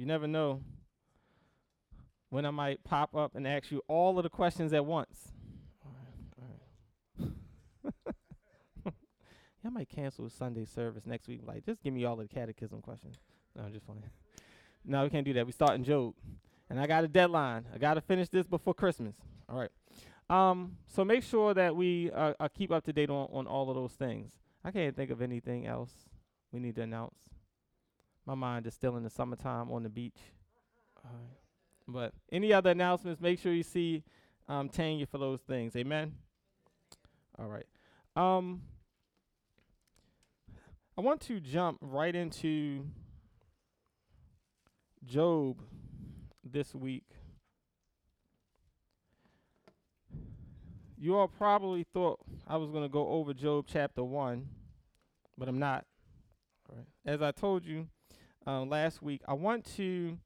You never know when I might pop up and ask you all of the questions at once. I might cancel Sunday service next week. Like, just give me all the catechism questions. No, I'm just playing. No, we can't do that. We start in Job, and I got a deadline. I got to finish this before Christmas. All right. Um, so make sure that we uh, uh, keep up to date on, on all of those things. I can't think of anything else we need to announce. My mind is still in the summertime on the beach. All right. But any other announcements, make sure you see um, Tanya for those things. Amen. All right. Um, I want to jump right into Job this week. You all probably thought I was going to go over Job chapter 1, but I'm not. All right. As I told you um, last week, I want to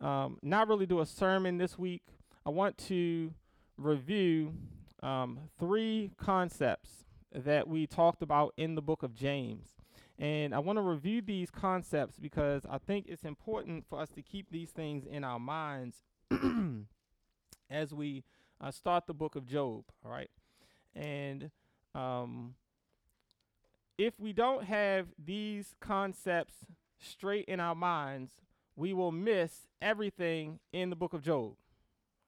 um, not really do a sermon this week. I want to review um, three concepts that we talked about in the book of James. And I want to review these concepts because I think it's important for us to keep these things in our minds as we uh, start the book of Job. All right. And um, if we don't have these concepts straight in our minds, we will miss everything in the book of Job.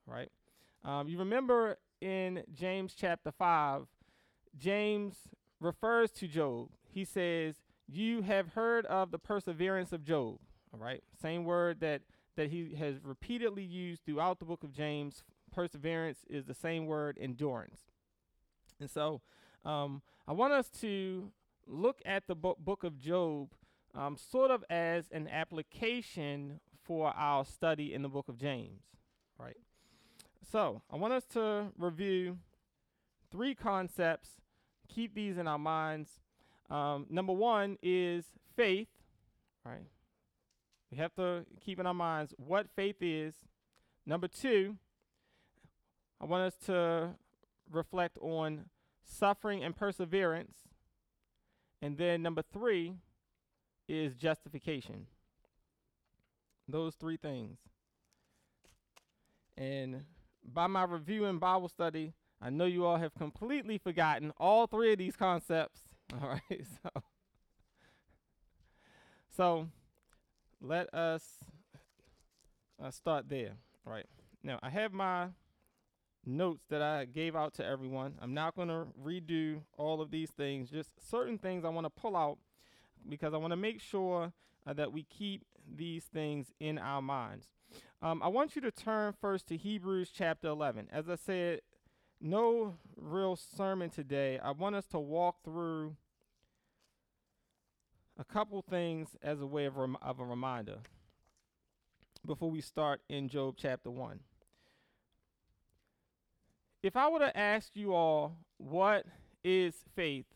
Right? Um, you remember in James chapter 5, James refers to Job. He says, You have heard of the perseverance of Job. All right? Same word that, that he has repeatedly used throughout the book of James. Perseverance is the same word, endurance. And so um, I want us to look at the bo- book of Job um, sort of as an application for our study in the book of James, right? So I want us to review three concepts, keep these in our minds. Um, number one is faith, right? We have to keep in our minds what faith is. Number two, I want us to reflect on suffering and perseverance. And then number three is justification. Those three things. And by my review and Bible study, I know you all have completely forgotten all three of these concepts. All right. So, so let us uh, start there. All right. Now, I have my notes that I gave out to everyone. I'm not going to redo all of these things, just certain things I want to pull out because I want to make sure uh, that we keep these things in our minds. Um, I want you to turn first to Hebrews chapter 11. As I said, no real sermon today. I want us to walk through a couple things as a way of, rem- of a reminder before we start in Job chapter 1. If I were to ask you all what is faith,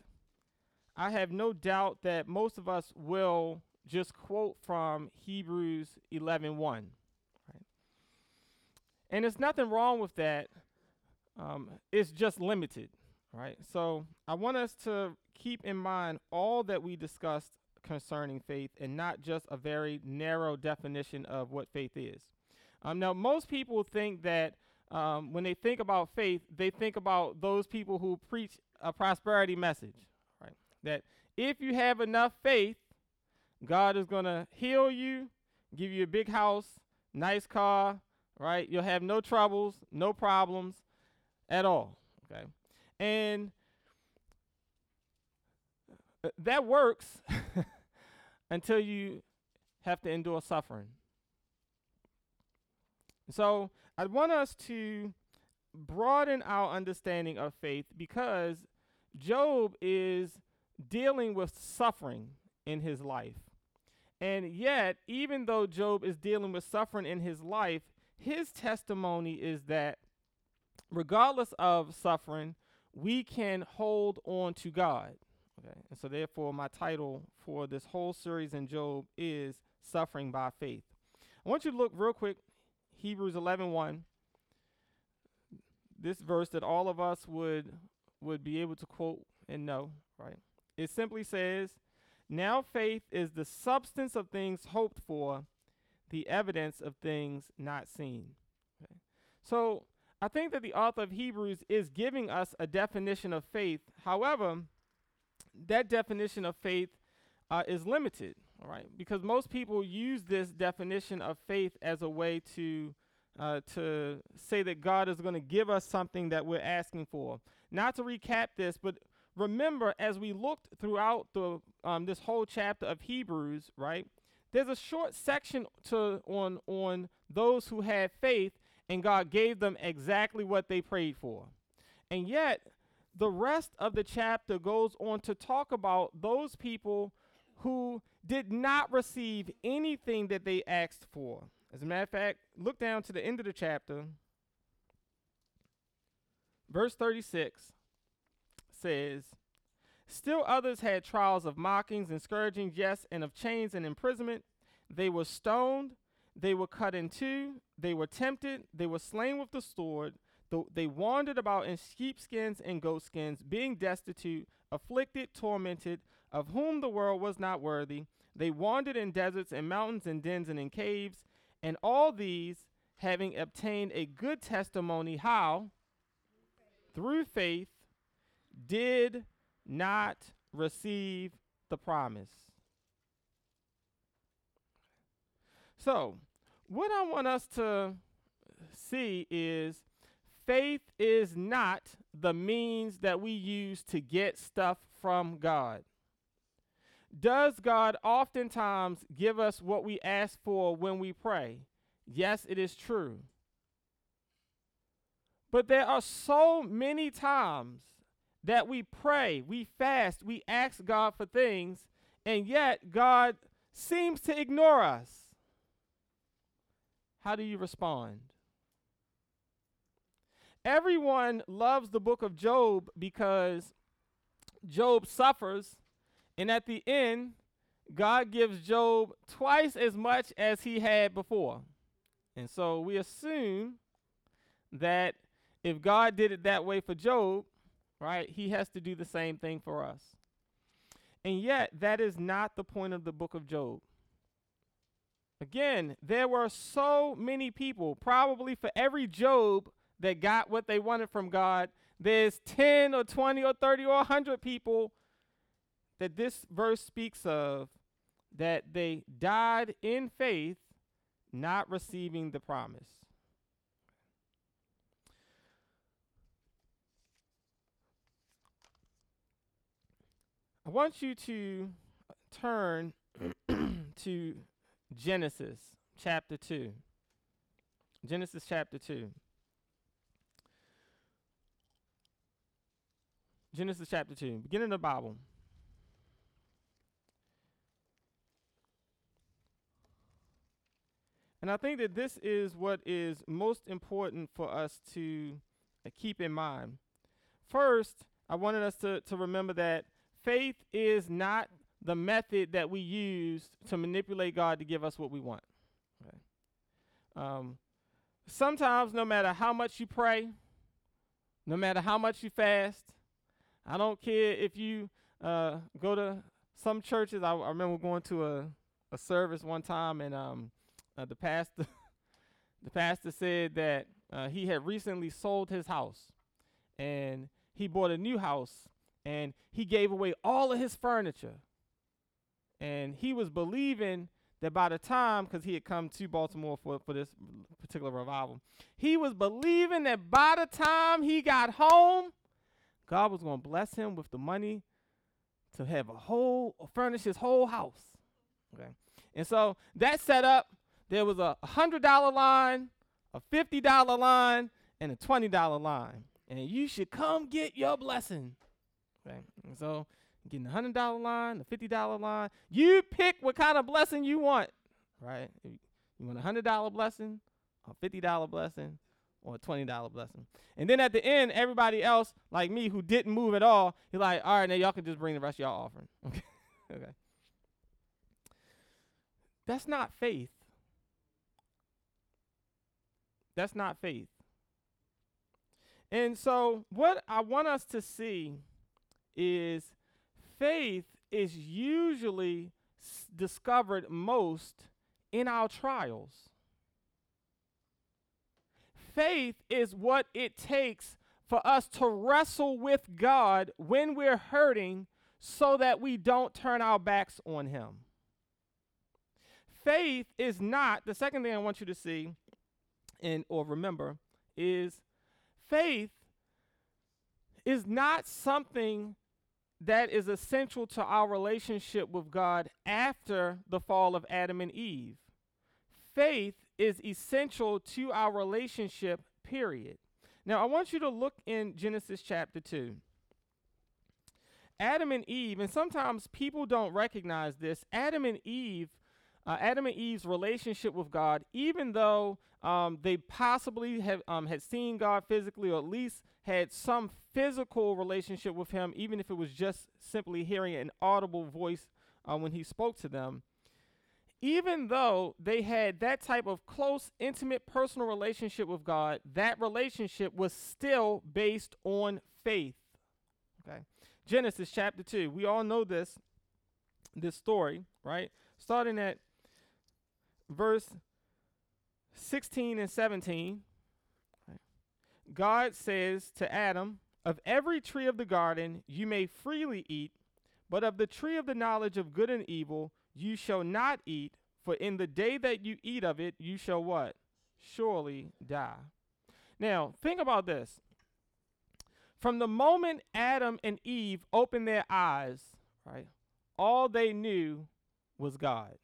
I have no doubt that most of us will just quote from Hebrews 11:1. Right? And there's nothing wrong with that. Um, it's just limited, right? So I want us to keep in mind all that we discussed concerning faith and not just a very narrow definition of what faith is. Um, now, most people think that um, when they think about faith, they think about those people who preach a prosperity message, that if you have enough faith, God is going to heal you, give you a big house, nice car, right? You'll have no troubles, no problems at all, okay? And uh, that works until you have to endure suffering. So I want us to broaden our understanding of faith because Job is dealing with suffering in his life. And yet, even though Job is dealing with suffering in his life, his testimony is that regardless of suffering, we can hold on to God. Okay. And so therefore my title for this whole series in Job is suffering by faith. I want you to look real quick Hebrews 11:1. 1, this verse that all of us would would be able to quote and know, right? It simply says, Now faith is the substance of things hoped for, the evidence of things not seen. Okay. So I think that the author of Hebrews is giving us a definition of faith. However, that definition of faith uh, is limited, all right, because most people use this definition of faith as a way to uh, to say that God is going to give us something that we're asking for. Not to recap this, but remember as we looked throughout the um, this whole chapter of Hebrews, right? There's a short section to on on those who had faith and God gave them exactly what they prayed for. And yet, the rest of the chapter goes on to talk about those people who did not receive anything that they asked for. As a matter of fact, look down to the end of the chapter. Verse 36 says, Still others had trials of mockings and scourgings, yes, and of chains and imprisonment. They were stoned, they were cut in two, they were tempted, they were slain with the sword, they wandered about in sheepskins and goatskins, being destitute, afflicted, tormented, of whom the world was not worthy. They wandered in deserts and mountains and dens and in caves, and all these, having obtained a good testimony, how? Through faith, did not receive the promise. So, what I want us to see is faith is not the means that we use to get stuff from God. Does God oftentimes give us what we ask for when we pray? Yes, it is true. But there are so many times that we pray, we fast, we ask God for things, and yet God seems to ignore us. How do you respond? Everyone loves the book of Job because Job suffers, and at the end, God gives Job twice as much as he had before. And so we assume that if God did it that way for Job, right, he has to do the same thing for us. And yet, that is not the point of the book of Job. Again, there were so many people, probably for every Job that got what they wanted from God, there's 10 or 20 or 30 or 100 people that this verse speaks of that they died in faith, not receiving the promise. I want you to turn to Genesis chapter 2. Genesis chapter 2. Genesis chapter 2, beginning of the Bible. And I think that this is what is most important for us to uh, keep in mind. First, I wanted us to, to remember that faith is not the method that we use to manipulate God to give us what we want. Okay. Um, sometimes, no matter how much you pray, no matter how much you fast, I don't care if you uh, go to some churches. I, I remember going to a, a service one time, and um, uh, the pastor the pastor said that uh, he had recently sold his house, and he bought a new house and he gave away all of his furniture. And he was believing that by the time, because he had come to Baltimore for, for this particular revival, he was believing that by the time he got home, God was going to bless him with the money to have a whole, furnish his whole house. Okay. And so that set up, there was a $100 line, a $50 line, and a $20 line. And you should come get your blessing. And so getting the hundred dollar line, the fifty dollar line. You pick what kind of blessing you want. Right? You want a hundred dollar blessing, a fifty dollar blessing, or a twenty dollar blessing. And then at the end, everybody else, like me, who didn't move at all, you're like, all right, now y'all can just bring the rest of y'all offering. Okay. okay. That's not faith. That's not faith. And so, what I want us to see is faith is usually s- discovered most in our trials. Faith is what it takes for us to wrestle with God when we're hurting so that we don't turn our backs on Him. Faith is not, the second thing I want you to see and or remember is faith is not something that is essential to our relationship with God after the fall of Adam and Eve. Faith is essential to our relationship, period. Now, I want you to look in Genesis chapter 2. Adam and Eve, and sometimes people don't recognize this, Adam and Eve, uh, Adam and Eve's relationship with God, even though um, they possibly have um, had seen God physically, or at least had some physical relationship with Him, even if it was just simply hearing an audible voice uh, when He spoke to them. Even though they had that type of close, intimate, personal relationship with God, that relationship was still based on faith. Okay. Genesis chapter 2. We all know this this story, right? Starting at verse 16 and 17. God says to Adam, Of every tree of the garden you may freely eat, but of the tree of the knowledge of good and evil you shall not eat, for in the day that you eat of it you shall what? Surely die. Now, think about this. From the moment Adam and Eve opened their eyes, right, all they knew was God.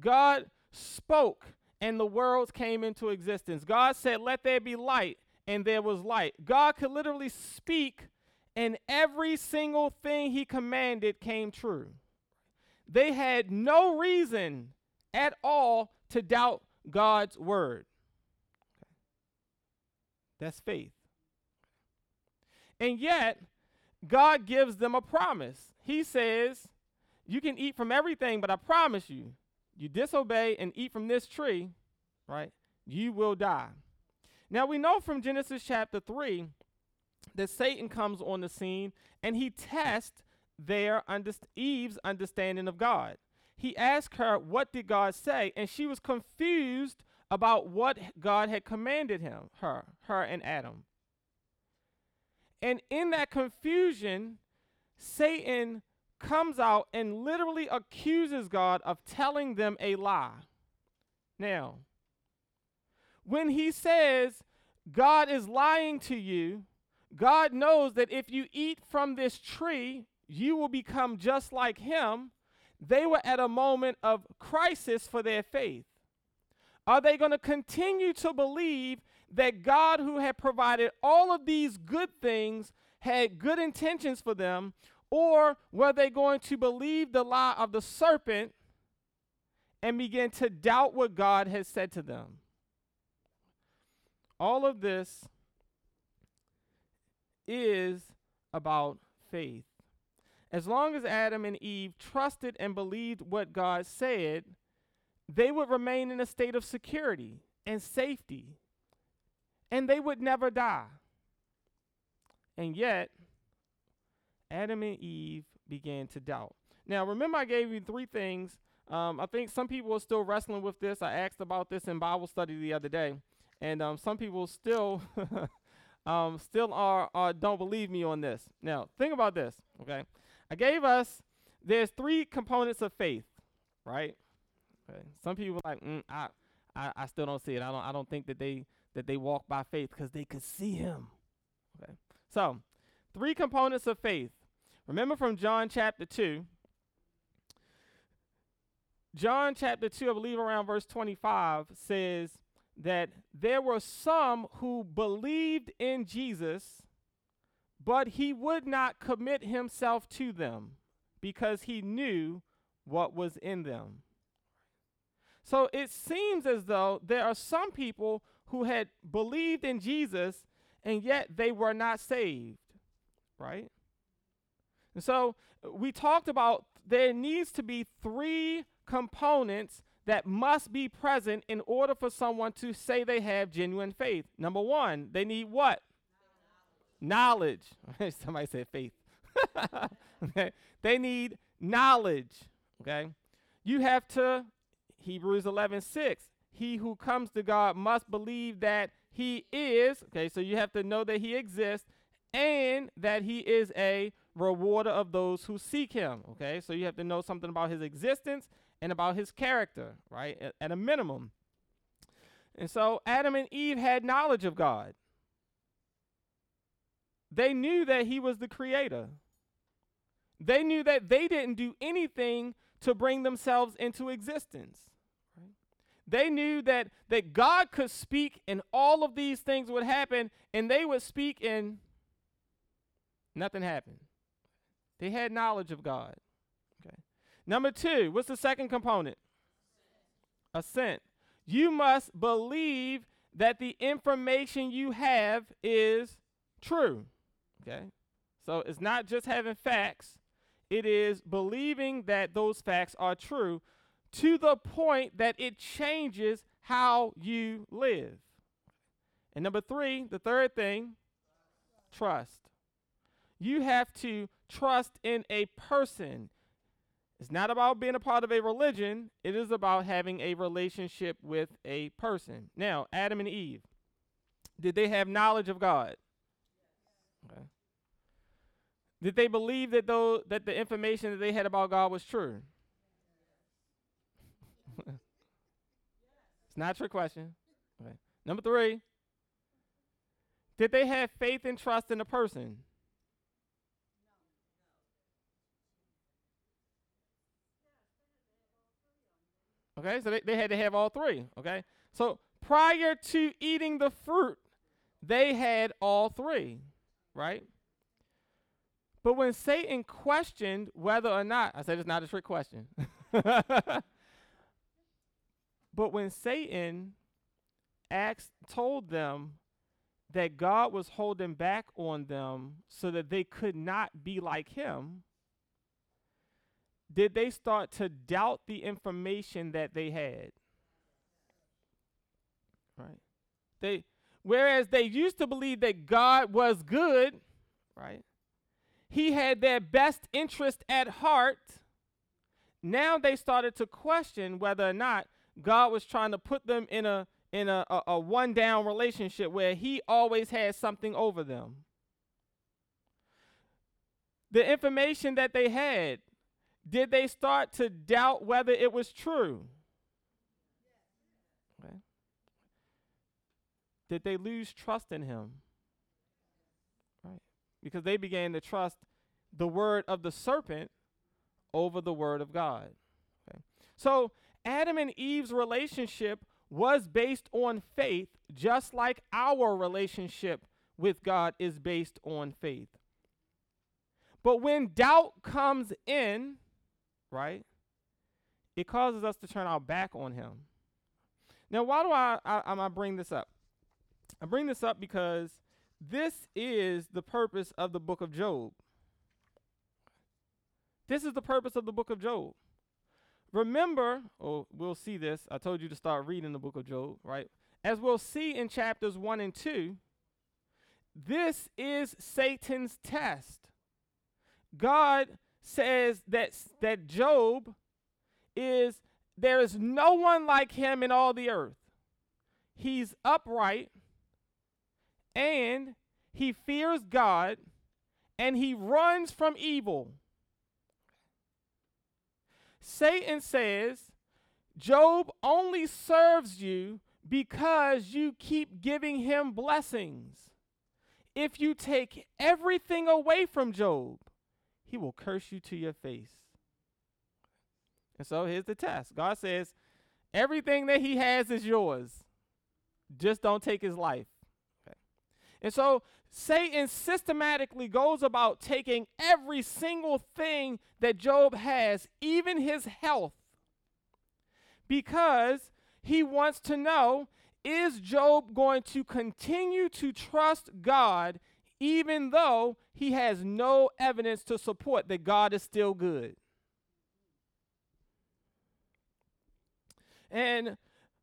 God spoke and the worlds came into existence. God said, Let there be light, and there was light. God could literally speak, and every single thing he commanded came true. They had no reason at all to doubt God's word. That's faith. And yet, God gives them a promise. He says, You can eat from everything, but I promise you, you disobey and eat from this tree, right? You will die. Now, we know from Genesis chapter 3 that Satan comes on the scene and he tests their underst- Eve's understanding of God. He asked her, What did God say? And she was confused about what God had commanded him, her, her and Adam. And in that confusion, Satan comes out and literally accuses God of telling them a lie. Now, when he says God is lying to you, God knows that if you eat from this tree, you will become just like him. They were at a moment of crisis for their faith. Are they going to continue to believe that God, who had provided all of these good things, had good intentions for them? Or were they going to believe the lie of the serpent and begin to doubt what God has said to them? All of this is about faith. As long as Adam and Eve trusted and believed what God said, they would remain in a state of security and safety, and they would never die. And yet, Adam and Eve began to doubt. Now, remember, I gave you three things. Um, I think some people are still wrestling with this. I asked about this in Bible study the other day, and um, some people still, um, still are, are don't believe me on this. Now, think about this. Okay, I gave us there's three components of faith, right? Okay. Some people like, mm, I, I, I still don't see it. I don't, I don't think that they that they walk by faith because they could see Him. Okay. So, three components of faith. Remember from John chapter two. John chapter 2, I believe around verse 25, says that there were some who believed in Jesus, but he would not commit himself to them because he knew what was in them. So it seems as though there are some people who had believed in Jesus and yet they were not saved, right? And so uh, we talked about there needs to be three components that must be present in order for someone to say they have genuine faith. Number one, they need what? Knowledge. Somebody said faith. okay. They need knowledge. Okay. you have to, Hebrews 11 6, he who comes to God must believe that he is, okay, so you have to know that he exists and that he is a rewarder of those who seek him, okay? So you have to know something about his existence and about his character, right? At, at a minimum. And so Adam and Eve had knowledge of God. They knew that he was the creator. They knew that they didn't do anything to bring themselves into existence. They knew that, that God could speak and all of these things would happen, and they would speak and nothing happened. They had knowledge of God. Okay. Number two, what's the second component? Assent. You must believe that the information you have is true. Okay? So it's not just having facts, it is believing that those facts are true to the point that it changes how you live. And number three, the third thing, trust. You have to trust in a person. It's not about being a part of a religion, it is about having a relationship with a person. Now, Adam and Eve, did they have knowledge of God? Okay. Did they believe that though that the information that they had about God was true? it's not your question. Okay. Number three. Did they have faith and trust in the person? Okay, so they, they had to have all three. Okay, so prior to eating the fruit, they had all three, right? But when Satan questioned whether or not, I said it's not a trick question. but when Satan asked, told them that God was holding back on them so that they could not be like him, did they start to doubt the information that they had? Right? They whereas they used to believe that God was good, right? He had their best interest at heart. Now they started to question whether or not God was trying to put them in a in a, a, a one down relationship where he always had something over them. The information that they had did they start to doubt whether it was true? Okay. Did they lose trust in him? Right. Because they began to trust the word of the serpent over the word of God. Okay. So Adam and Eve's relationship was based on faith, just like our relationship with God is based on faith. But when doubt comes in, right? It causes us to turn our back on him. Now, why do I, I, I bring this up? I bring this up because this is the purpose of the book of Job. This is the purpose of the book of Job. Remember, oh, we'll see this. I told you to start reading the book of Job, right? As we'll see in chapters 1 and 2, this is Satan's test. God says that that Job is there is no one like him in all the earth. He's upright and he fears God and he runs from evil. Satan says, Job only serves you because you keep giving him blessings. If you take everything away from Job, he will curse you to your face. And so here's the test God says, everything that he has is yours. Just don't take his life. Okay. And so Satan systematically goes about taking every single thing that Job has, even his health, because he wants to know is Job going to continue to trust God even though he has no evidence to support that God is still good. And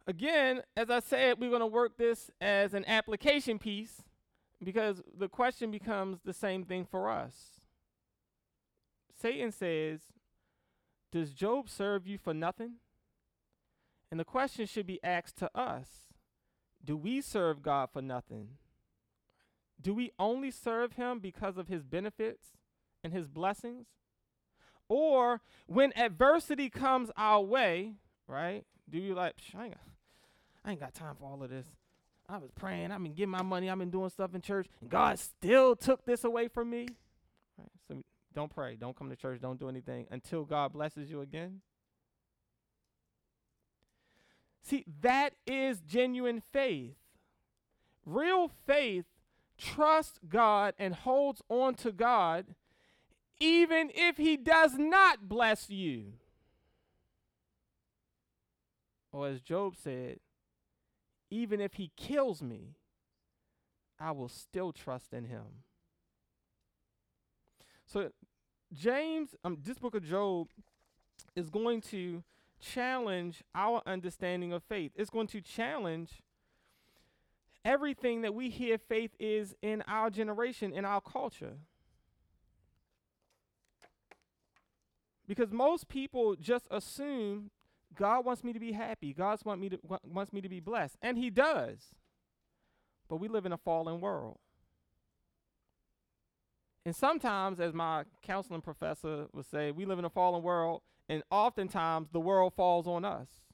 again, as I said, we're going to work this as an application piece because the question becomes the same thing for us. Satan says, Does Job serve you for nothing? And the question should be asked to us Do we serve God for nothing? Do we only serve Him because of His benefits and His blessings? Or when adversity comes our way, right? Do you like, I ain't, I ain't got time for all of this. I was praying, I've been getting my money, I've been doing stuff in church, and God still took this away from me. Right? So don't pray, don't come to church, don't do anything until God blesses you again. See, that is genuine faith. Real faith trusts God and holds on to God even if He does not bless you. Or as Job said, even if He kills me, I will still trust in Him. So, James, um, this book of Job is going to challenge our understanding of faith. It's going to challenge everything that we hear faith is in our generation, in our culture. Because most people just assume God wants me to be happy. God wants me to wants me to be blessed, and He does. But we live in a fallen world. And sometimes, as my counseling professor would say, we live in a fallen world, and oftentimes the world falls on us.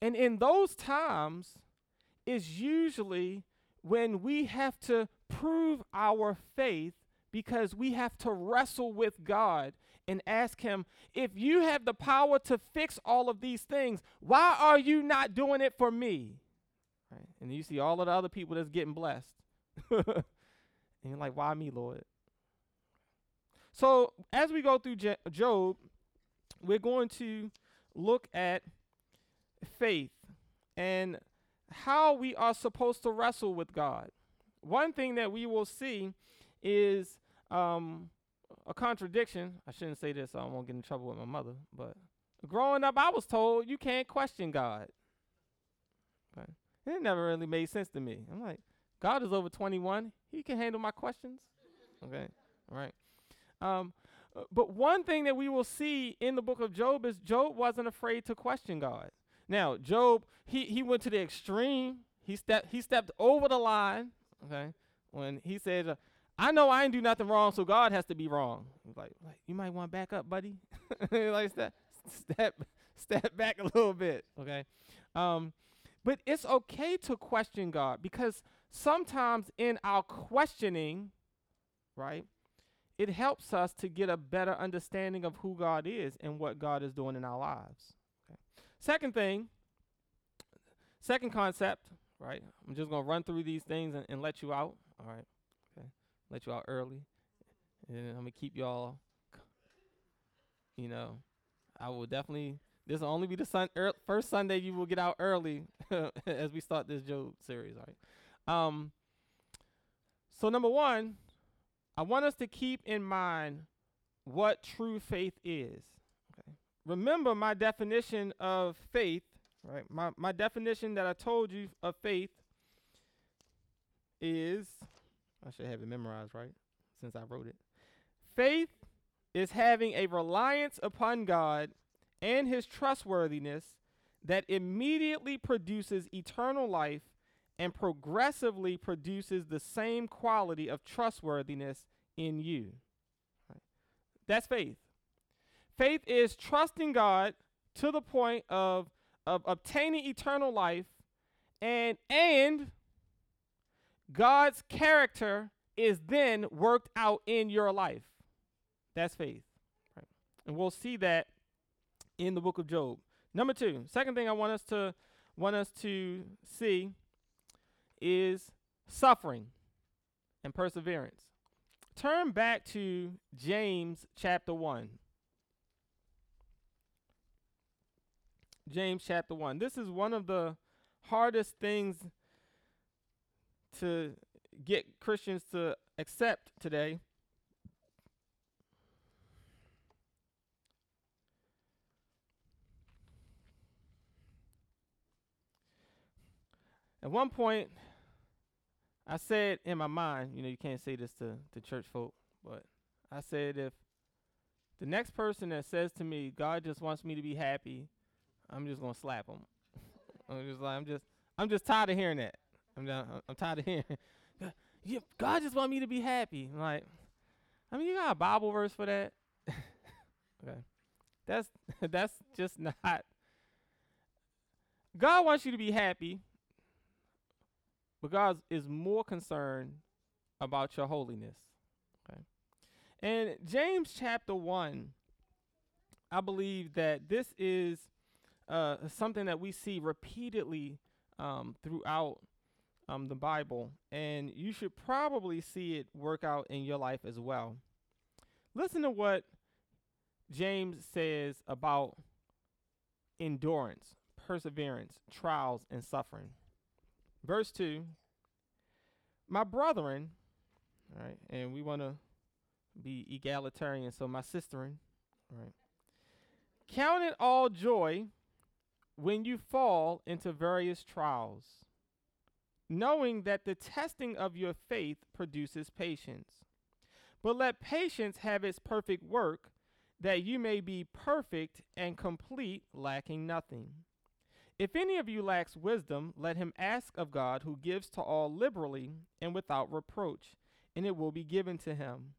And in those times is usually when we have to prove our faith because we have to wrestle with God and ask Him, if you have the power to fix all of these things, why are you not doing it for me? Right? And you see all of the other people that's getting blessed. and you're like, why me, Lord? So as we go through Je- Job, we're going to look at faith and how we are supposed to wrestle with God. One thing that we will see is um, a contradiction. I shouldn't say this, so I won't get in trouble with my mother. But growing up, I was told you can't question God. Okay. It never really made sense to me. I'm like, God is over 21. He can handle my questions. Okay. All right. Um, but one thing that we will see in the book of Job is Job wasn't afraid to question God. Now, Job, he, he went to the extreme. He stepped he stepped over the line, okay, when he said, uh, I know I ain't do nothing wrong, so God has to be wrong. Like, like you might want back up, buddy. like step, step, step back a little bit, okay? Um, but it's okay to question God because sometimes in our questioning, right, it helps us to get a better understanding of who God is and what God is doing in our lives. Second thing, second concept, right? I'm just going to run through these things and, and, let you out. All right. Okay. Let you out early. And I'm going to keep y'all, you know, I will definitely, this will only be the sun, er, first Sunday you will get out early as we start this Job series, all right? Um, so, number one, I want us to keep in mind what true faith is. Remember my definition of faith, right? My my definition that I told you of faith is I should have it memorized, right? Since I wrote it. Faith is having a reliance upon God and his trustworthiness that immediately produces eternal life and progressively produces the same quality of trustworthiness in you. That's faith. Faith is trusting God to the point of, of obtaining eternal life and and God's character is then worked out in your life. That's faith. Right? And we'll see that in the book of Job. Number two, second thing I want us to want us to see is suffering and perseverance. Turn back to James chapter 1. James chapter 1. This is one of the hardest things to get Christians to accept today. At one point, I said in my mind, you know, you can't say this to, to church folk, but I said if The next person that says to me, God just wants me to be happy, I'm just gonna slap him. I'm just like I'm just I'm just tired of hearing that. I'm just, I'm tired of hearing. yeah, God just want me to be happy. I'm like, I mean, you got a Bible verse for that? okay, that's that's just not. God wants you to be happy, but God is more concerned about your holiness. Okay, and James chapter one, I believe that this is uh, something that we see repeatedly um, throughout um, the Bible, and you should probably see it work out in your life as well. Listen to what James says about endurance, perseverance, trials, and suffering. Verse 2 My brethren, all right, and we want to be egalitarian, so my sisterin, all right, count it all joy when you fall into various trials, knowing that the testing of your faith produces patience. But let patience have its perfect work, that you may be perfect and complete, lacking nothing. If any of you lacks wisdom, let him ask of God, who gives to all liberally and without reproach, and it will be given to him.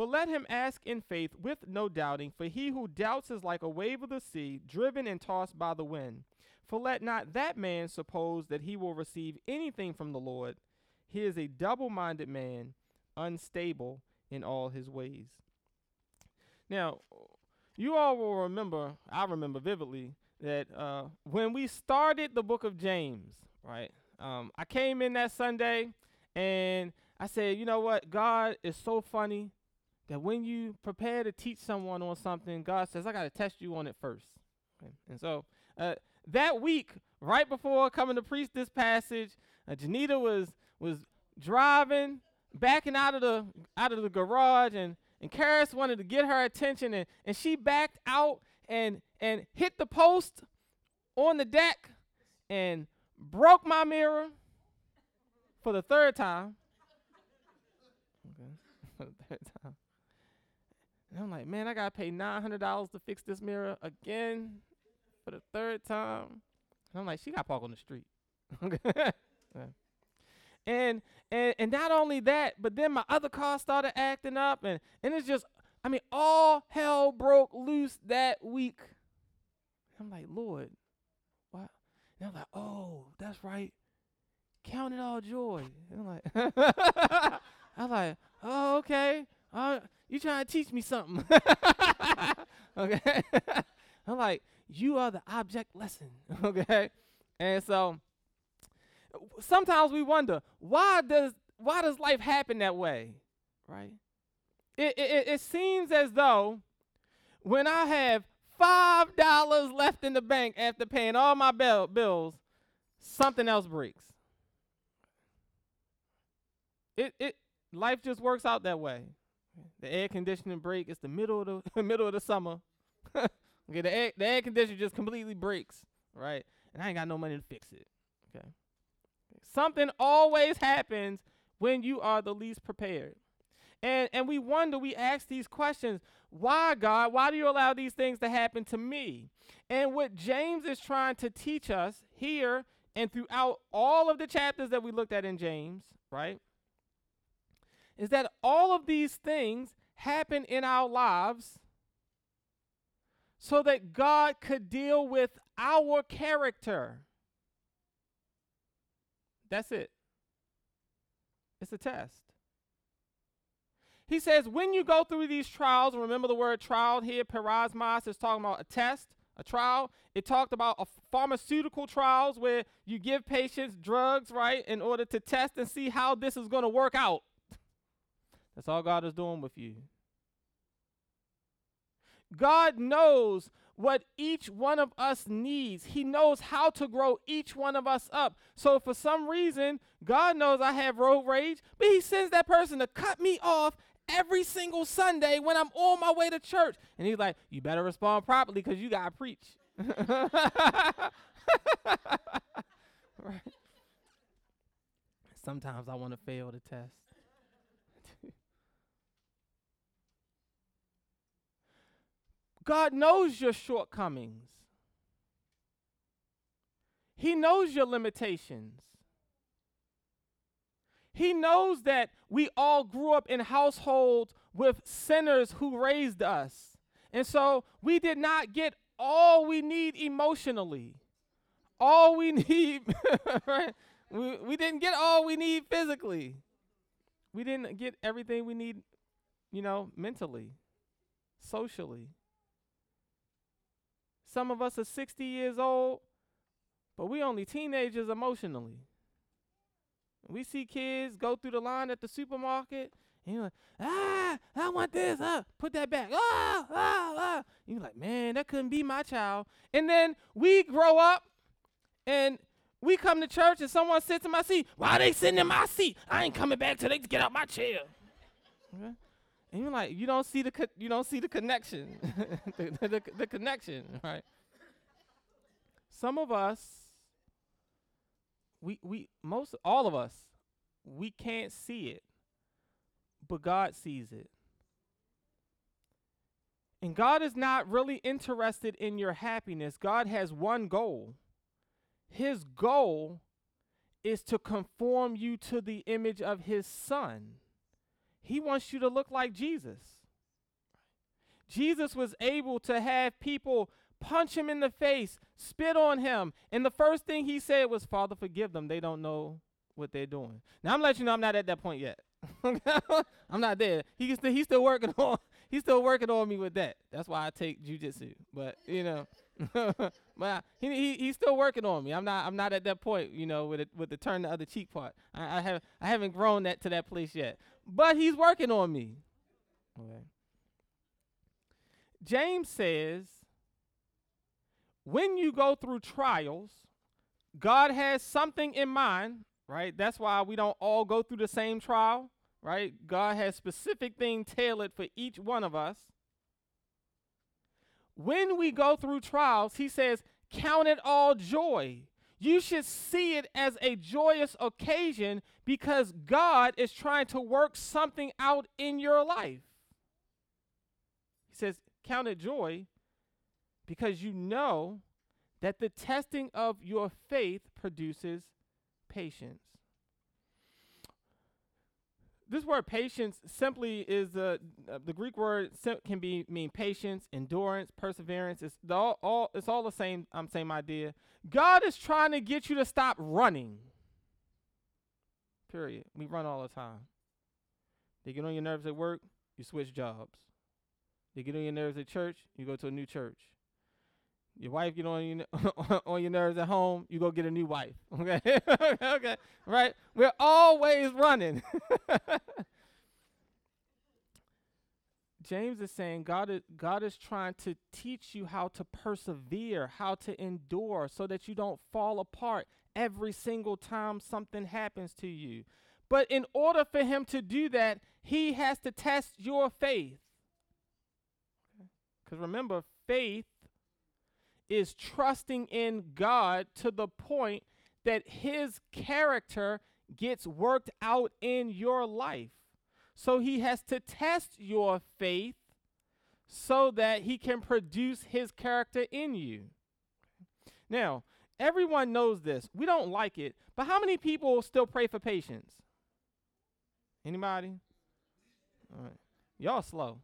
But let him ask in faith with no doubting, for he who doubts is like a wave of the sea, driven and tossed by the wind. For let not that man suppose that he will receive anything from the Lord. He is a double minded man, unstable in all his ways. Now, you all will remember, I remember vividly, that uh, when we started the book of James, right, um, I came in that Sunday and I said, you know what? God is so funny that when you prepare to teach someone on something, God says, I got to test you on it first. Okay? And so uh, that week, right before coming to preach this passage, uh, Janita was was driving, backing out of the out of the garage, and and Karis wanted to get her attention, and, and she backed out and and hit the post on the deck and broke my mirror for the third time. Okay, for the third time. And I'm like, man, I gotta pay nine hundred dollars to fix this mirror again for the third time. And I'm like, she got parked on the street. And and and not only that, but then my other car started acting up, and and it's just, I mean, all hell broke loose that week. I'm like, Lord, what? And I'm like, oh, that's right. Count it all joy. And I'm like, I'm like, oh, okay. Uh, you trying to teach me something? okay. I'm like, you are the object lesson. Okay. And so sometimes we wonder why does why does life happen that way, right? It it, it seems as though when I have five dollars left in the bank after paying all my bill, bills, something else breaks. It it life just works out that way. The air conditioning break. It's the middle of the middle of the summer. okay, the air, the air conditioner just completely breaks, right? And I ain't got no money to fix it. Okay. Something always happens when you are the least prepared. And and we wonder, we ask these questions, why God? Why do you allow these things to happen to me? And what James is trying to teach us here and throughout all of the chapters that we looked at in James, right? Is that all of these things happen in our lives so that God could deal with our character. That's it. It's a test. He says, when you go through these trials, remember the word trial here, peirasmos is talking about a test, a trial. It talked about a pharmaceutical trials where you give patients drugs, right, in order to test and see how this is going to work out. That's all God is doing with you. God knows what each one of us needs. He knows how to grow each one of us up. So for some reason, God knows I have road rage, but he sends that person to cut me off every single Sunday when I'm on my way to church. And he's like, "You better respond properly cuz you got to preach." right? Sometimes I want to fail the test. God knows your shortcomings. He knows your limitations. He knows that we all grew up in households with sinners who raised us. And so we did not get all we need emotionally. All we need, right? We, we didn't get all we need physically. We didn't get everything we need, you know, mentally, socially. Some of us are 60 years old, but we only teenagers emotionally. We see kids go through the line at the supermarket, and you're like, ah, I want this, ah, put that back, ah, ah, ah. You're like, man, that couldn't be my child. And then we grow up, and we come to church, and someone sits in my seat. Why are they sitting in my seat? I ain't coming back till they get out my chair. Okay? And you're like, you don't see the co- you don't see the connection, the, the, the, the connection, right? Some of us, we we most all of us, we can't see it, but God sees it. And God is not really interested in your happiness. God has one goal. His goal is to conform you to the image of his son. He wants you to look like Jesus. Jesus was able to have people punch him in the face, spit on him, and the first thing he said was, Father, forgive them. They don't know what they're doing. Now I'm letting you know I'm not at that point yet. I'm not there. He's still, he's still working on he's still working on me with that. That's why I take jujitsu. But you know, but he, he he's still working on me. I'm not I'm not at that point. You know, with it, with the turn the other cheek part. I, I have I haven't grown that to that place yet but he's working on me. Okay. James says, when you go through trials, God has something in mind, right? That's why we don't all go through the same trial, right? God has specific thing tailored for each one of us. When we go through trials, he says, count it all joy you should see it as a joyous occasion because God is trying to work something out in your life. He says, Count it joy because you know that the testing of your faith produces patience this word patience simply is uh, the Greek word can be mean patience, endurance, perseverance. It's the all, all it's all the same um, same idea. God is trying to get you to stop running. Period. We run all the time. They get on your nerves at work, you switch jobs. They get on your nerves at church, you go to a new church. Your wife get on your on your nerves at home, you go get a new wife. Okay, okay, right? We're always running. James is saying God is God is trying to teach you how to persevere, how to endure, so that you don't fall apart every single time something happens to you. But in order for him to do that, he has to test your faith. Because remember, faith is trusting in God to the point that his character gets worked out in your life. So he has to test your faith so that he can produce his character in you. Now, everyone knows this. We don't like it, but how many people still pray for patience? Anybody? All right. Y'all slow.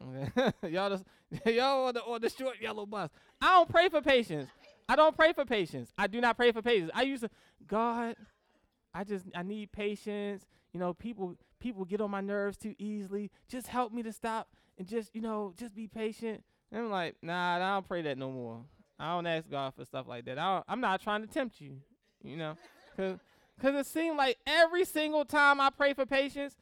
y'all just y'all on the, on the short yellow bus. I don't pray for patience. I don't pray for patience. I do not pray for patience. I used to God, I just I need patience. You know, people people get on my nerves too easily. Just help me to stop and just, you know, just be patient. And I'm like, nah, I don't pray that no more. I don't ask God for stuff like that. I am not trying to tempt you, you know, because because it seemed like every single time I pray for patience,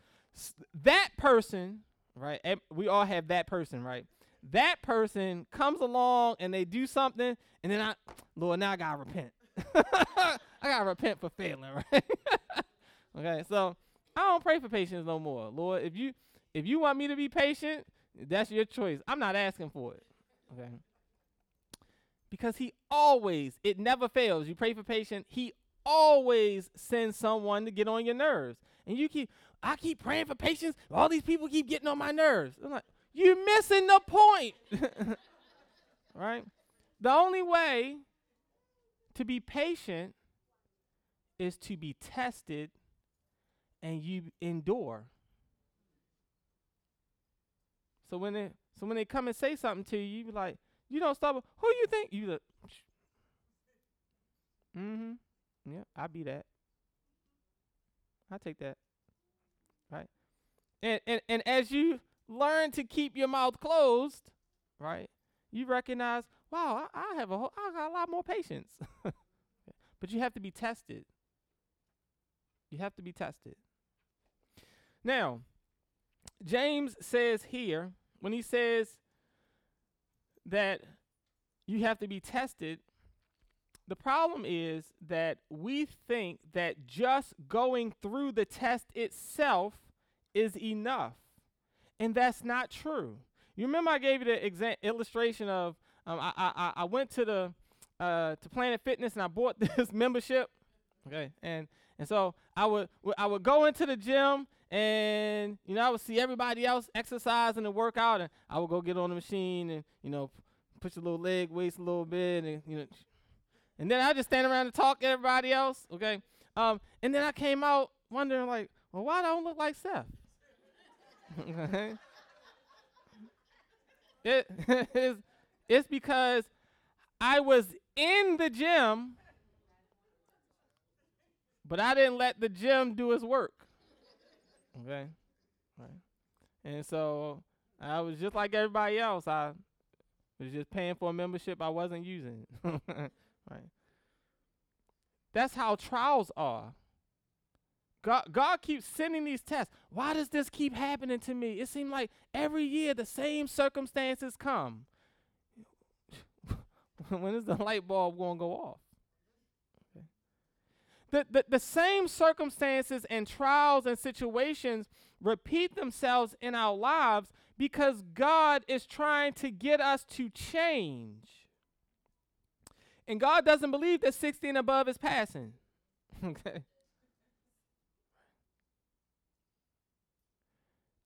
that person right? We all have that person, right? That person comes along and they do something, and then I, Lord, now I gotta repent. I gotta repent for failing, right? okay, so I don't pray for patience no more. Lord, if you if you want me to be patient, that's your choice. I'm not asking for it. Okay. Because he always, it never fails. You pray for patience, he always sends someone to get on your nerves. And you keep, I keep praying for patience. All these people keep getting on my nerves. I'm like, you're missing the point. right? The only way to be patient is to be tested and you endure. So when they so when they come and say something to you, you like, you don't stop. Who you think you the? Mm-hmm. Yeah, I be that. I take that. Right. And and and as you learn to keep your mouth closed, right? You recognize, wow, I, I have a whole, I got a lot more patience. but you have to be tested. You have to be tested. Now, James says here, when he says that you have to be tested, the problem is that we think that just going through the test itself is enough. And that's not true. You remember I gave you the exa- illustration of um, I, I, I went to the uh, to Planet Fitness and I bought this membership. Okay, and and so I would I would go into the gym and you know I would see everybody else exercising and work out, and I would go get on the machine and you know push a little leg weights a little bit, and you know, and then I just stand around and talk to everybody else. Okay, um, and then I came out wondering like, well, why don't I look like Seth? it, it's, it's because I was in the gym, but I didn't let the gym do its work. Okay? Right. And so I was just like everybody else. I was just paying for a membership I wasn't using. right. That's how trials are. God, God keeps sending these tests. Why does this keep happening to me? It seems like every year the same circumstances come. when is the light bulb going to go off? Okay. The, the, the same circumstances and trials and situations repeat themselves in our lives because God is trying to get us to change. And God doesn't believe that 60 and above is passing. okay.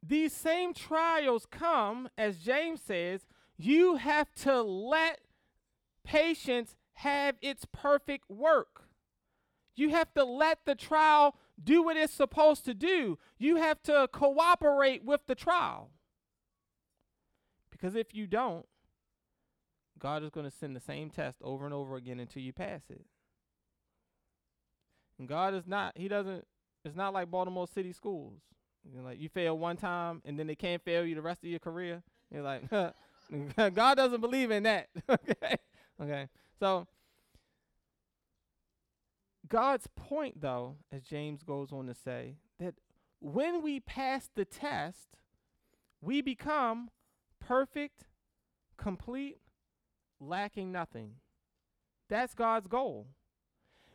These same trials come, as James says, you have to let patience have its perfect work. You have to let the trial do what it's supposed to do. You have to cooperate with the trial. Because if you don't, God is going to send the same test over and over again until you pass it. And God is not, He doesn't, it's not like Baltimore City schools. You know, like you fail one time and then they can't fail you the rest of your career. You're like, God doesn't believe in that. okay. Okay. So God's point though, as James goes on to say, that when we pass the test, we become perfect, complete, lacking nothing. That's God's goal.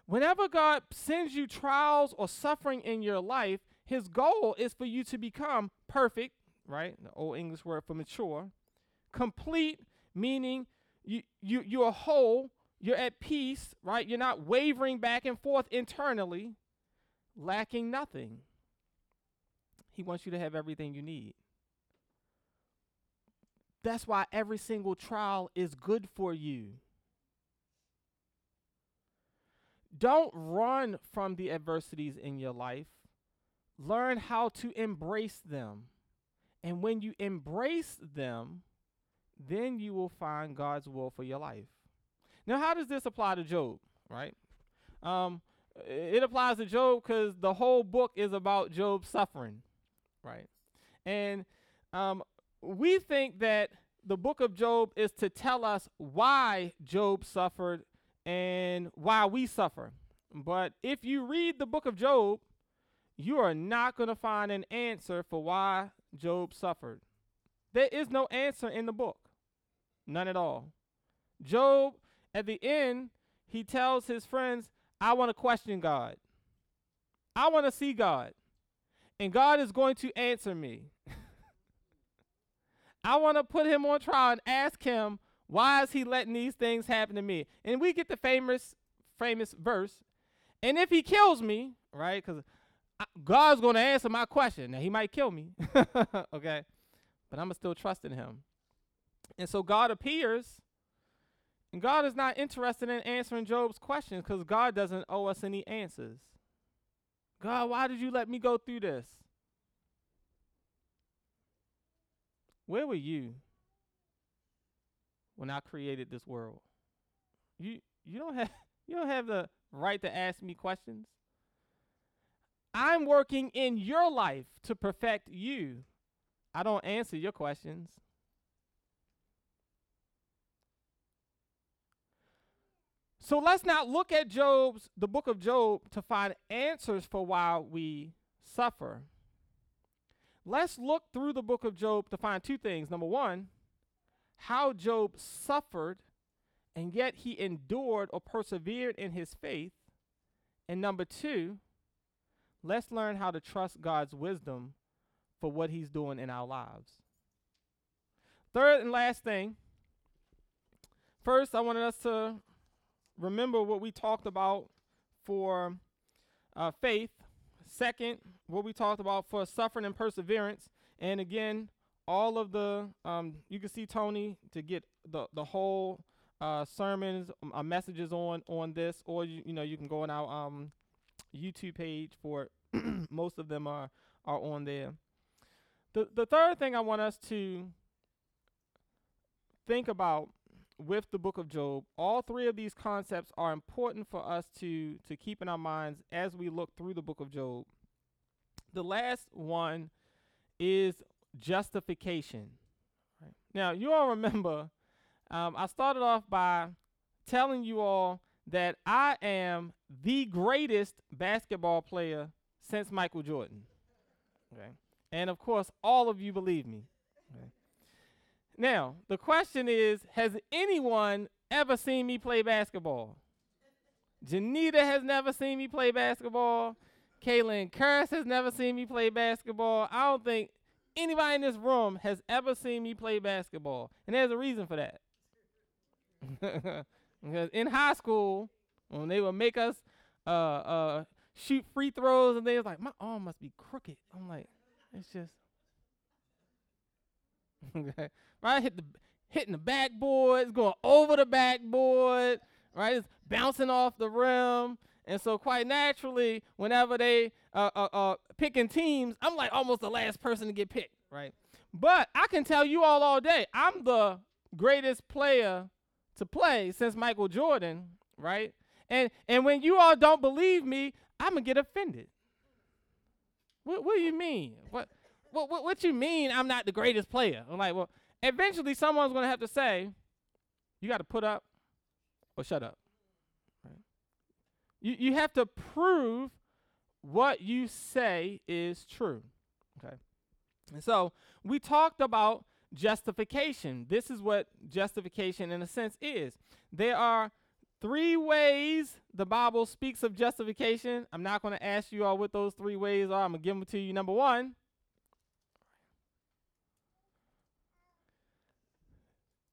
Whenever God sends you trials or suffering in your life, his goal is for you to become perfect, right? The old English word for mature. Complete, meaning you, you, you're whole, you're at peace, right? You're not wavering back and forth internally, lacking nothing. He wants you to have everything you need. That's why every single trial is good for you. Don't run from the adversities in your life. Learn how to embrace them. And when you embrace them, then you will find God's will for your life. Now, how does this apply to Job, right? Um, it applies to Job because the whole book is about Job suffering, right? And um, we think that the book of Job is to tell us why Job suffered and why we suffer. But if you read the book of Job, you are not going to find an answer for why Job suffered. There is no answer in the book, none at all. Job, at the end, he tells his friends, I want to question God. I want to see God. And God is going to answer me. I want to put him on trial and ask him, why is he letting these things happen to me? And we get the famous, famous verse. And if he kills me, right? Because God's going to answer my question. Now, he might kill me, okay? But I'm still trusting him. And so God appears And God is not interested in answering Job's questions because God doesn't owe us any answers. God, why did you let me go through this? Where were you when I created this world? You you don't have you don't have the right to ask me questions. I'm working in your life to perfect you. I don't answer your questions. So let's not look at Job's the book of Job to find answers for why we suffer. Let's look through the book of Job to find two things. Number 1, how Job suffered and yet he endured or persevered in his faith. And number 2, let's learn how to trust God's wisdom for what he's doing in our lives. Third and last thing, first, I wanted us to remember what we talked about for uh, faith. Second, what we talked about for suffering and perseverance. And again, all of the um, you can see Tony to get the the whole uh, sermons, um, uh, messages on on this, or you you know you can go on our um, YouTube page for. Most of them are are on there. The the third thing I want us to think about with the book of Job, all three of these concepts are important for us to to keep in our minds as we look through the book of Job. The last one is justification. Now, you all remember, um, I started off by telling you all that I am the greatest basketball player since Michael Jordan. Okay. And of course, all of you believe me. Now, the question is Has anyone ever seen me play basketball? Janita has never seen me play basketball. Kaylin Curse has never seen me play basketball. I don't think anybody in this room has ever seen me play basketball. And there's a reason for that. because in high school, when they would make us uh, uh, shoot free throws, and they was like, my arm must be crooked. I'm like, it's just. okay right? Hit the hitting the backboard, going over the backboard, right? It's bouncing off the rim. And so, quite naturally, whenever they uh, uh, uh, picking teams, I'm like almost the last person to get picked, right? But I can tell you all all day, I'm the greatest player to play since Michael Jordan, right? And and when you all don't believe me, I'm gonna get offended. What What do you mean? What What What, what you mean? I'm not the greatest player? I'm like, well, eventually someone's going to have to say, you got to put up or shut up. You, you have to prove what you say is true. Okay. And so we talked about justification. This is what justification, in a sense, is. There are three ways the Bible speaks of justification. I'm not going to ask you all what those three ways are. I'm going to give them to you. Number one,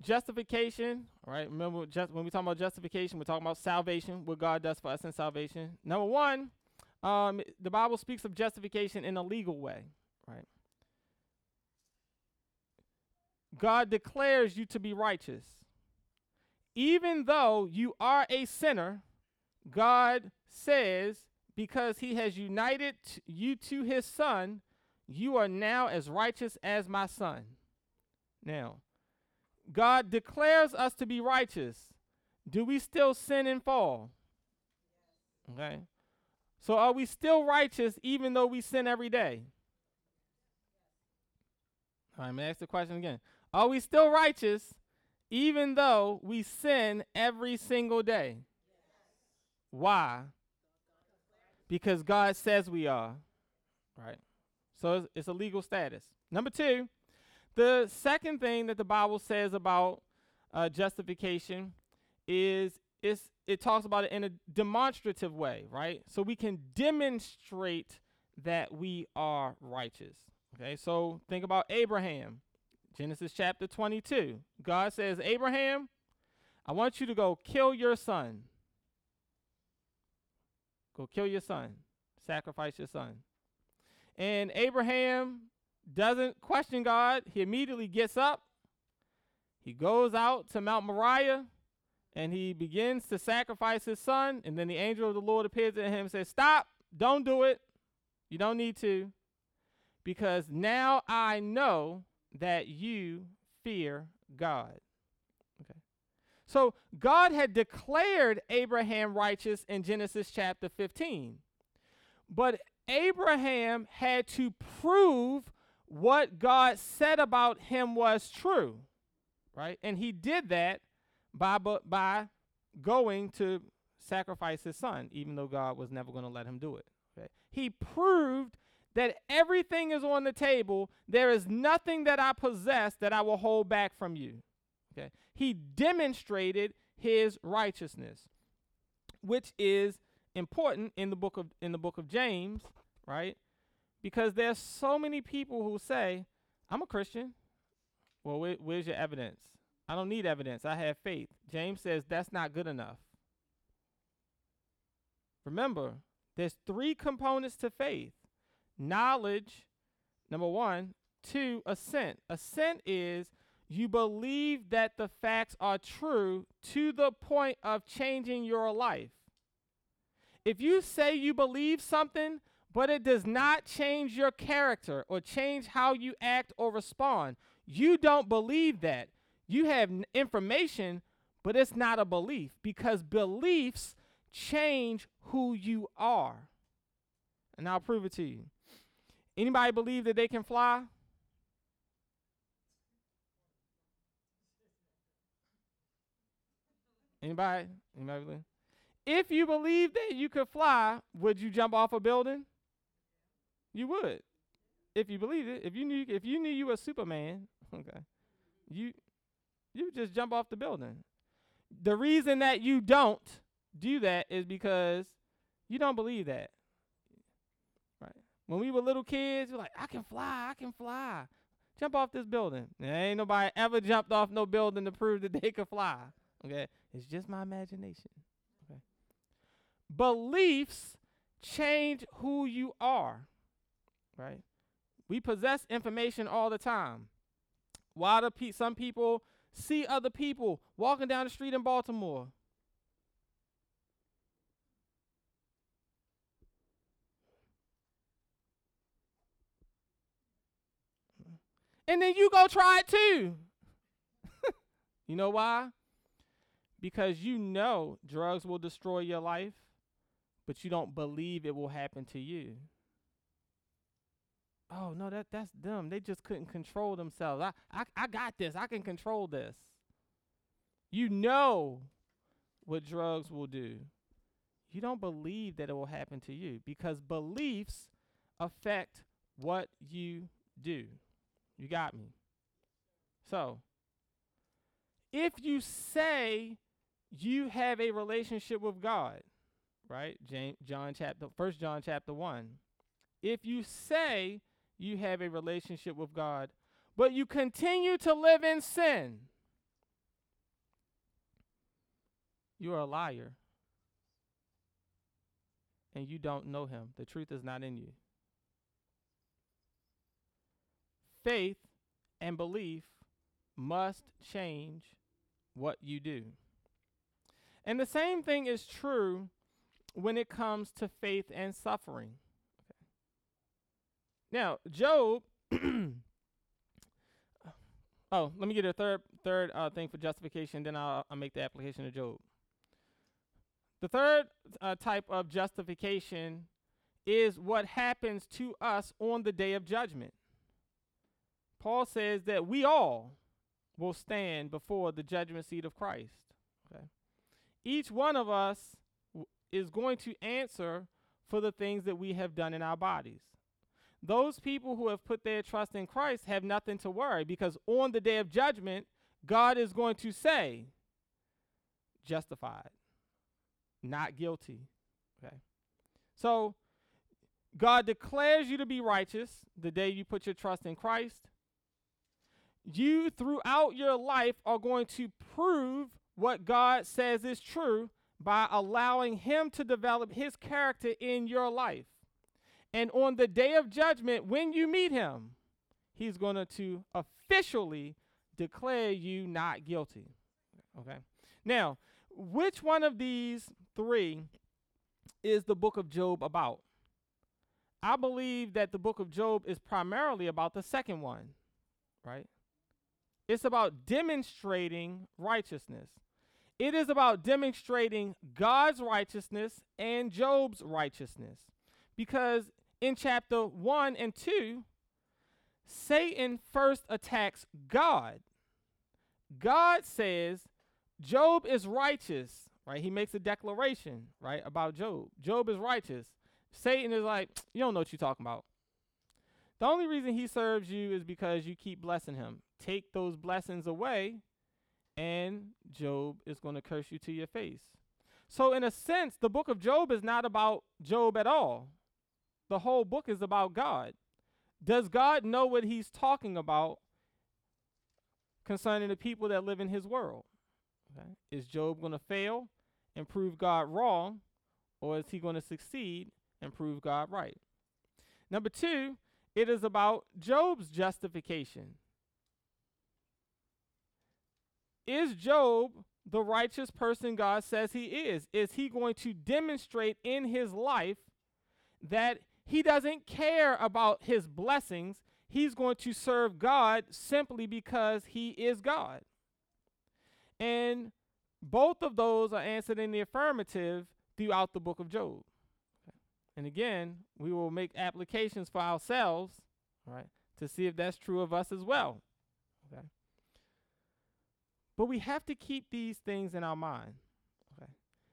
justification, right? Remember, just when we talk about justification, we're talking about salvation, what God does for us in salvation. Number one, um, the Bible speaks of justification in a legal way, right? God declares you to be righteous. Even though you are a sinner, God says, because he has united you to his son, you are now as righteous as my son. Now, God declares us to be righteous. Do we still sin and fall? Okay. So are we still righteous even though we sin every day? All right, I'm to ask the question again. Are we still righteous even though we sin every single day? Why? Because God says we are. Right? So it's, it's a legal status. Number two, the second thing that the Bible says about uh, justification is is it talks about it in a demonstrative way, right? So we can demonstrate that we are righteous. Okay, so think about Abraham. Genesis chapter 22. God says, Abraham, I want you to go kill your son. Go kill your son. Sacrifice your son. And Abraham doesn't question God. He immediately gets up. He goes out to Mount Moriah and he begins to sacrifice his son. And then the angel of the Lord appears to him and says, Stop, don't do it. You don't need to. Because now I know that you fear God. Okay. So God had declared Abraham righteous in Genesis chapter 15. But Abraham had to prove what God said about him was true, right? And he did that by by going to sacrifice his son, even though God was never going to let him do it. Okay? He proved that everything is on the table. There is nothing that I possess that I will hold back from you. Okay? He demonstrated his righteousness, which is important in the book of in the book of James, right? Because there's so many people who say, "I'm a Christian." Well, where, where's your evidence? I don't need evidence. I have faith. James says that's not good enough. Remember, there's three components to faith knowledge, number one, two, assent. Assent is you believe that the facts are true to the point of changing your life. If you say you believe something, but it does not change your character or change how you act or respond, you don't believe that. You have information, but it's not a belief because beliefs change who you are. And I'll prove it to you. Anybody believe that they can fly? Anybody? Anybody believe? If you believe that you could fly, would you jump off a building? You would. If you believed it. If you knew if you knew you were Superman, okay. You you just jump off the building. The reason that you don't do that is because you don't believe that. Right. When we were little kids, we're like, I can fly, I can fly. Jump off this building. There ain't nobody ever jumped off no building to prove that they could fly. Okay. It's just my imagination. Okay. Beliefs change who you are. Right? We possess information all the time. Why do pe- some people see other people walking down the street in Baltimore. And then you go try it too. you know why? Because you know drugs will destroy your life, but you don't believe it will happen to you oh no, that that's them. They just couldn't control themselves. I, I I got this. I can control this. You know what drugs will do. You don't believe that it will happen to you because beliefs affect what you do. You got me. So, if you say you have a relationship with God, right? John chapter First John chapter 1. If you say you have a relationship with God, but you continue to live in sin, you are a liar. And you don't know him. The truth is not in you. Faith and belief must change what you do. And the same thing is true when it comes to faith and suffering. Now, Job. oh, let me get a third third uh, thing for justification. Then I'll, I'll make the application of Job. The third uh, type of justification is what happens to us on the day of judgment. Paul says that we all will stand before the judgment seat of Christ. Okay? Each one of us w- is going to answer for the things that we have done in our bodies those people who have put their trust in Christ have nothing to worry because on the day of judgment, God is going to say, justified, not guilty. Okay. So God declares you to be righteous the day you put your trust in Christ. You, throughout your life, are going to prove what God says is true by allowing Him to develop His character in your life. And on the day of judgment, when you meet him, he's going to officially declare you not guilty. Okay. Now, which one of these three is the book of Job about? I believe that the book of Job is primarily about the second one, right? It's about demonstrating righteousness. It is about demonstrating God's righteousness and Job's righteousness. Because in chapter 1 and 2, Satan first attacks God. God says Job is righteous, right? He makes a declaration, right, about Job. Job is righteous. Satan is like, you don't know what you're talking about. The only reason he serves you is because you keep blessing him. Take those blessings away, and Job is going to curse you to your face. So, in a sense, the book of Job is not about Job at all. The whole book is about God. Does God know what he's talking about concerning the people that live in his world? Okay. Is Job going to fail and prove God wrong, or is he going to succeed and prove God right? Number two, it is about Job's justification. Is Job the righteous person God says he is? Is he going to demonstrate in his life that he doesn't care about his blessings? He's going to serve God simply because he is God. And both of those are answered in the affirmative throughout the book of Job. And again, we will make applications for ourselves, right, to see if that's true of us as well. Okay. But we have to keep these things in our mind. Okay.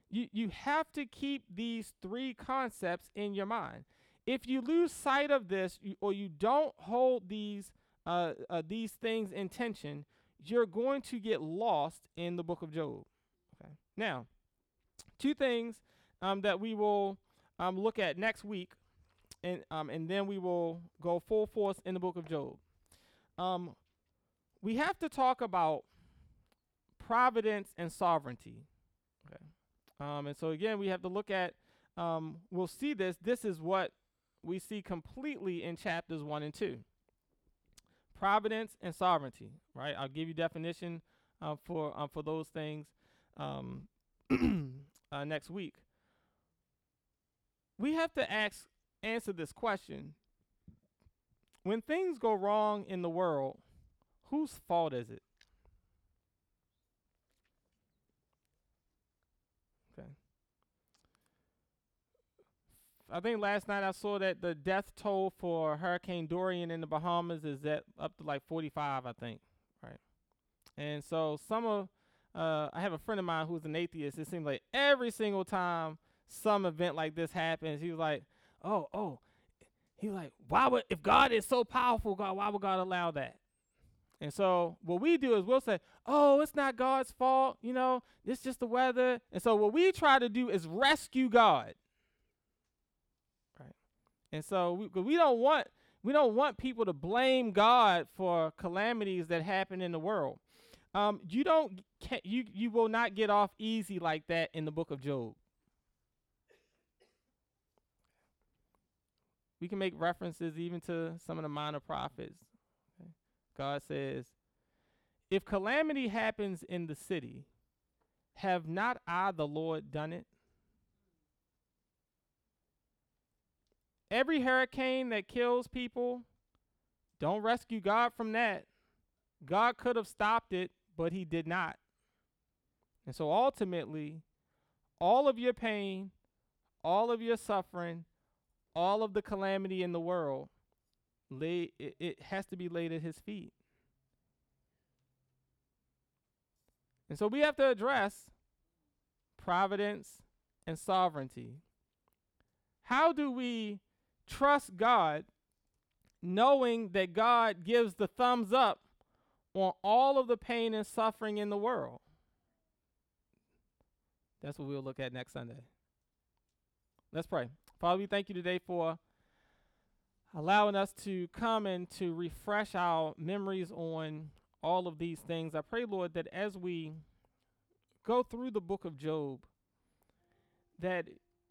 You you have to keep these three concepts in your mind. If you lose sight of this, you, or you don't hold these uh, uh, these things in tension, you're going to get lost in the book of Job. Okay. Now, two things um, that we will um, look at next week, and um, and then we will go full force in the book of Job. Um, we have to talk about providence and sovereignty. Okay. Um, and so again, we have to look at. Um, we'll see this. This is what we see completely in chapters one and two providence and sovereignty, right? I'll give you definition uh, for um, for those things um, uh, next week. We have to ask answer this question: When things go wrong in the world, whose fault is it? I think last night I saw that the death toll for Hurricane Dorian in the Bahamas is at up to like 45, I think, right? And so some of uh, I have a friend of mine who's an atheist. It seems like every single time some event like this happens, he's like, "Oh, oh," he's like, "Why would if God is so powerful, God, why would God allow that?" And so what we do is we'll say, "Oh, it's not God's fault, you know, it's just the weather." And so what we try to do is rescue God and so we, we don't want we don't want people to blame God for calamities that happen in the world. Um, you don't you you will not get off easy like that in the book of Job. We can make references even to some of the minor prophets. God says, "If calamity happens in the city, have not I the Lord done it?" Every hurricane that kills people, don't rescue God from that. God could have stopped it, but he did not. And so ultimately, all of your pain, all of your suffering, all of the calamity in the world, lay, it, it has to be laid at his feet. And so we have to address providence and sovereignty. How do we trust God knowing that God gives the thumbs up on all of the pain and suffering in the world. That's what we'll look at next Sunday. Let's pray. Father, we thank you today for allowing us to come and to refresh our memories on all of these things. I pray, Lord, that as we go through the book of Job, that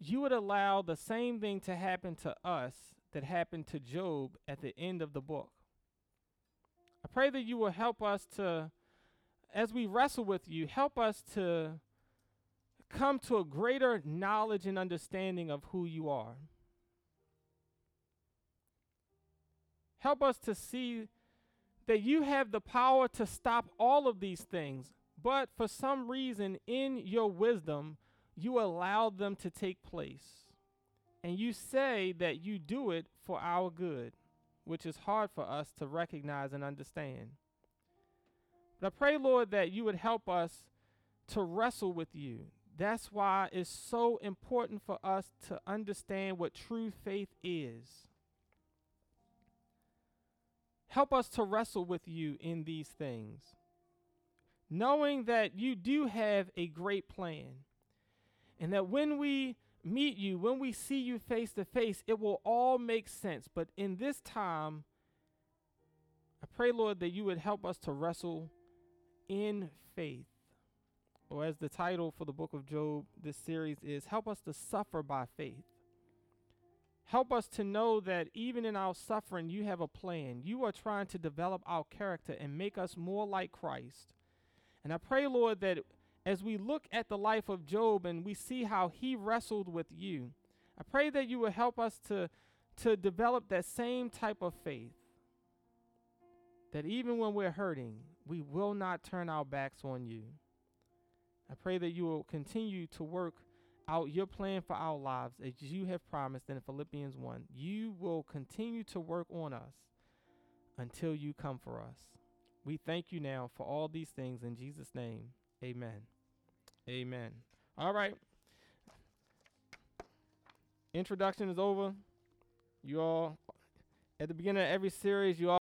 you would allow the same thing to happen to us that happened to Job at the end of the book. I pray that you will help us to, as we wrestle with you, help us to come to a greater knowledge and understanding of who you are. Help us to see that you have the power to stop all of these things, but for some reason, in your wisdom, you allow them to take place. And you say that you do it for our good, which is hard for us to recognize and understand. But I pray, Lord, that you would help us to wrestle with you. That's why it's so important for us to understand what true faith is. Help us to wrestle with you in these things, knowing that you do have a great plan, and that when we meet you, when we see you face to face, it will all make sense. But in this time, I pray, Lord, that you would help us to wrestle in faith. Or as the title for the book of Job, this series is Help Us to Suffer by Faith. Help us to know that even in our suffering, you have a plan. You are trying to develop our character and make us more like Christ. And I pray, Lord, that as we look at the life of Job and we see how he wrestled with you, I pray that you will help us to, to develop that same type of faith. That even when we're hurting, we will not turn our backs on you. I pray that you will continue to work out your plan for our lives as you have promised in Philippians 1. You will continue to work on us until you come for us. We thank you now for all these things in Jesus' name. Amen. Amen. All right. Introduction is over. You all, at the beginning of every series, you all.